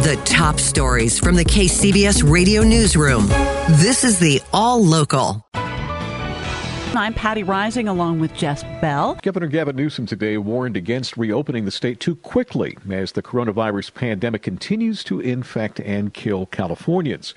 The top stories from the KCBS radio newsroom. This is the All Local. I'm Patti Reising along with Jeff Bell. Governor Gavin Newsom today warned against reopening the state too quickly as the coronavirus pandemic continues to infect and kill Californians.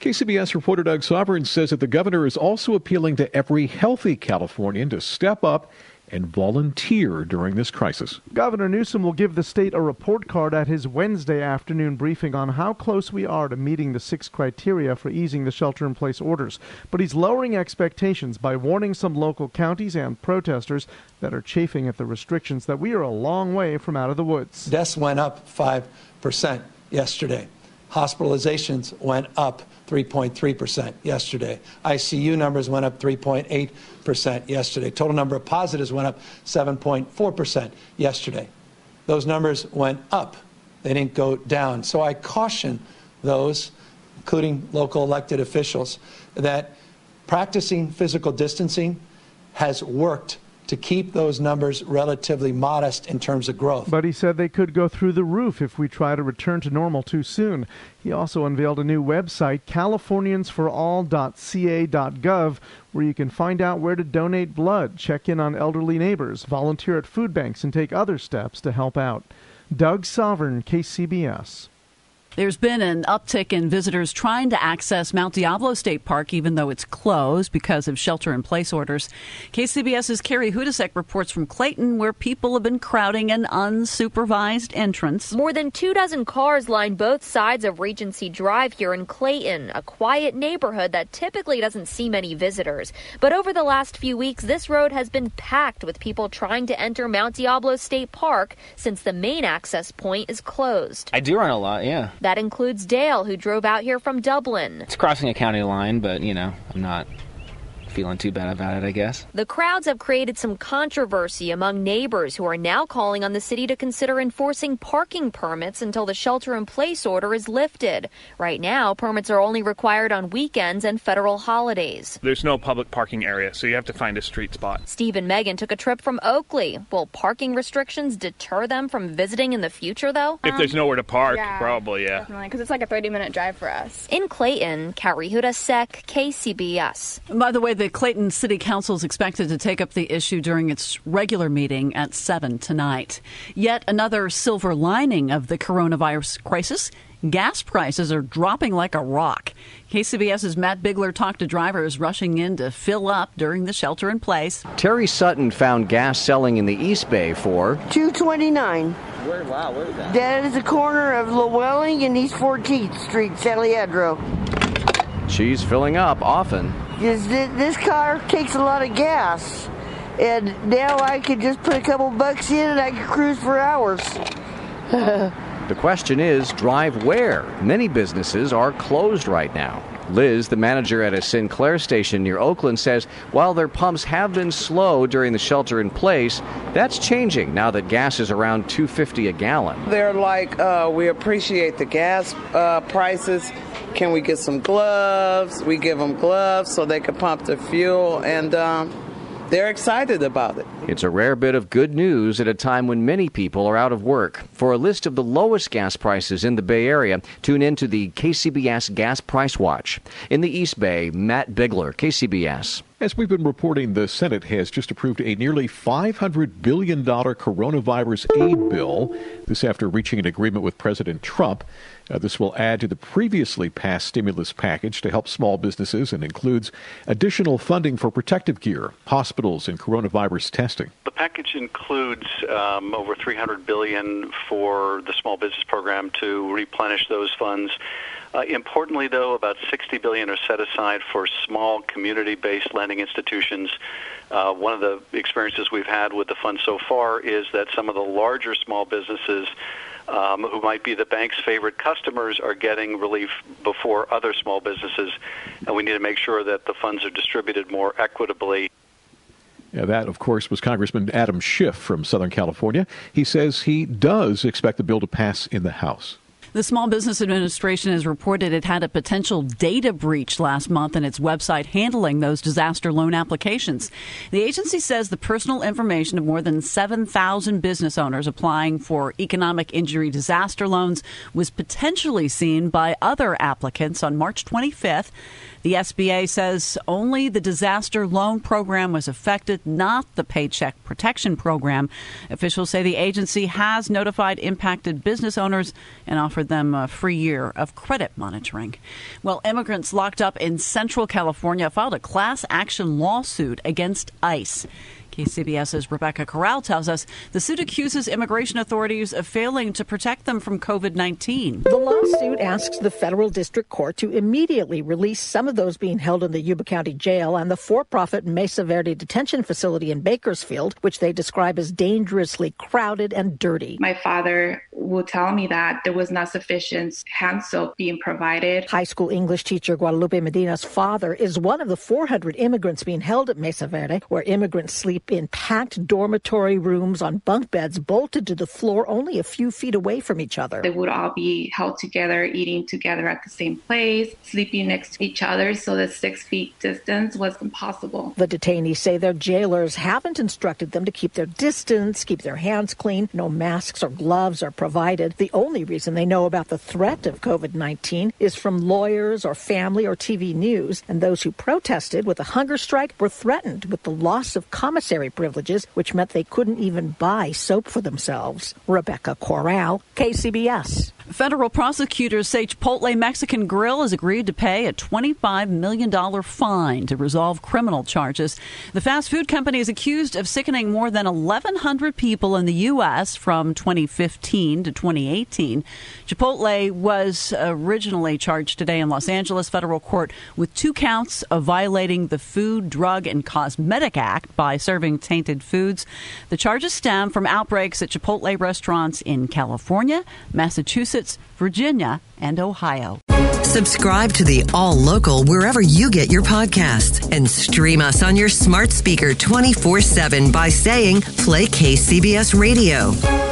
KCBS reporter Doug Sovern says that the governor is also appealing to every healthy Californian to step up and volunteer during this crisis. Governor Newsom will give the state a report card at his Wednesday afternoon briefing on how close we are to meeting the six criteria for easing the shelter in place orders. But he's lowering expectations by warning some local counties and protesters that are chafing at the restrictions that we are a long way from out of the woods. Deaths went up 5% yesterday. Hospitalizations went up 3.3% yesterday. ICU numbers went up 3.8% yesterday. Total number of positives went up 7.4% yesterday. Those numbers went up, they didn't go down. So I caution those, including local elected officials, that practicing physical distancing has worked to keep those numbers relatively modest in terms of growth. But he said they could go through the roof if we try to return to normal too soon. He also unveiled a new website, californiansforall.ca.gov, where you can find out where to donate blood, check in on elderly neighbors, volunteer at food banks, and take other steps to help out. Doug Sovern, KCBS. There's been an uptick in visitors trying to access Mount Diablo State Park, even though it's closed because of shelter in place orders. KCBS's Carrie Hudasek reports from Clayton, where people have been crowding an unsupervised entrance. More than two dozen cars line both sides of Regency Drive here in Clayton, a quiet neighborhood that typically doesn't see many visitors. But over the last few weeks, this road has been packed with people trying to enter Mount Diablo State Park since the main access point is closed. I do run a lot, yeah. That includes Dale, who drove out here from Dublin. It's crossing a county line, but, you know, I'm not feeling too bad about it, I guess. The crowds have created some controversy among neighbors who are now calling on the city to consider enforcing parking permits until the shelter in place order is lifted. Right now, permits are only required on weekends and federal holidays. There's no public parking area, so you have to find a street spot. Steve and Megan took a trip from Oakley. Will parking restrictions deter them from visiting in the future, though? If there's um, nowhere to park, yeah, probably, yeah. Definitely, because it's like a 30 minute drive for us. In Clayton, Carrie Hudasek, KCBS. By the way, the Clayton City Council is expected to take up the issue during its regular meeting at 7 tonight. Yet another silver lining of the coronavirus crisis gas prices are dropping like a rock. KCBS's Matt Bigler talked to drivers rushing in to fill up during the shelter in place. Terry Sutton found gas selling in the East Bay for 229. Where, wow, where is that? That is the corner of Lewelling and East 14th Street, San Leandro. She's filling up often. This car takes a lot of gas, and now I can just put a couple bucks in and I can cruise for hours. the question is drive where? Many businesses are closed right now. Liz, the manager at a Sinclair station near Oakland, says while their pumps have been slow during the shelter in place, that's changing now that gas is around 250 a gallon. They're like, uh, we appreciate the gas uh, prices. Can we get some gloves? We give them gloves so they can pump the fuel, and um, they're excited about it. It's a rare bit of good news at a time when many people are out of work. For a list of the lowest gas prices in the Bay Area, tune in to the KCBS Gas Price Watch. In the East Bay, Matt Bigler, KCBS. As we've been reporting, the Senate has just approved a nearly $500 billion coronavirus aid bill. This after reaching an agreement with President Trump. Uh, this will add to the previously passed stimulus package to help small businesses and includes additional funding for protective gear, hospitals, and coronavirus testing. The package includes um, over 300 billion for the small business program to replenish those funds. Uh, importantly, though, about 60 billion are set aside for small community-based lending institutions. Uh, one of the experiences we've had with the fund so far is that some of the larger small businesses um, who might be the bank's favorite customers are getting relief before other small businesses, and we need to make sure that the funds are distributed more equitably. Yeah, that, of course, was Congressman Adam Schiff from Southern California. He says he does expect the bill to pass in the House. The Small Business Administration has reported it had a potential data breach last month in its website handling those disaster loan applications. The agency says the personal information of more than 7,000 business owners applying for economic injury disaster loans was potentially seen by other applicants on March 25th. The SBA says only the disaster loan program was affected, not the Paycheck Protection Program. Officials say the agency has notified impacted business owners and offered them a free year of credit monitoring. Well, immigrants locked up in Central California filed a class action lawsuit against ICE. KCBS's Rebecca Corral tells us the suit accuses immigration authorities of failing to protect them from COVID 19. The lawsuit asks the federal district court to immediately release some of those being held in the Yuba County Jail and the for profit Mesa Verde detention facility in Bakersfield, which they describe as dangerously crowded and dirty. My father will tell me that there was not sufficient hand soap being provided. High school English teacher Guadalupe Medina's father is one of the 400 immigrants being held at Mesa Verde, where immigrants sleep in packed dormitory rooms on bunk beds bolted to the floor only a few feet away from each other. They would all be held together, eating together at the same place, sleeping next to each other, so that six feet distance was impossible. The detainees say their jailers haven't instructed them to keep their distance, keep their hands clean, no masks or gloves are provided. The only reason they know about the threat of COVID 19 is from lawyers or family or TV news, and those who protested with a hunger strike were threatened with the loss of commissary privileges, which meant they couldn't even buy soap for themselves. Rebecca Corral, KCBS. Federal prosecutors say Chipotle Mexican Grill has agreed to pay a $25 million fine to resolve criminal charges. The fast food company is accused of sickening more than 1,100 people in the U.S. from 2015 to 2018. Chipotle was originally charged today in Los Angeles federal court with two counts of violating the Food, Drug, and Cosmetic Act by serving tainted foods. The charges stem from outbreaks at Chipotle restaurants in California, Massachusetts, Virginia, and Ohio. Subscribe to the All Local wherever you get your podcasts and stream us on your smart speaker 24 7 by saying Play KCBS Radio.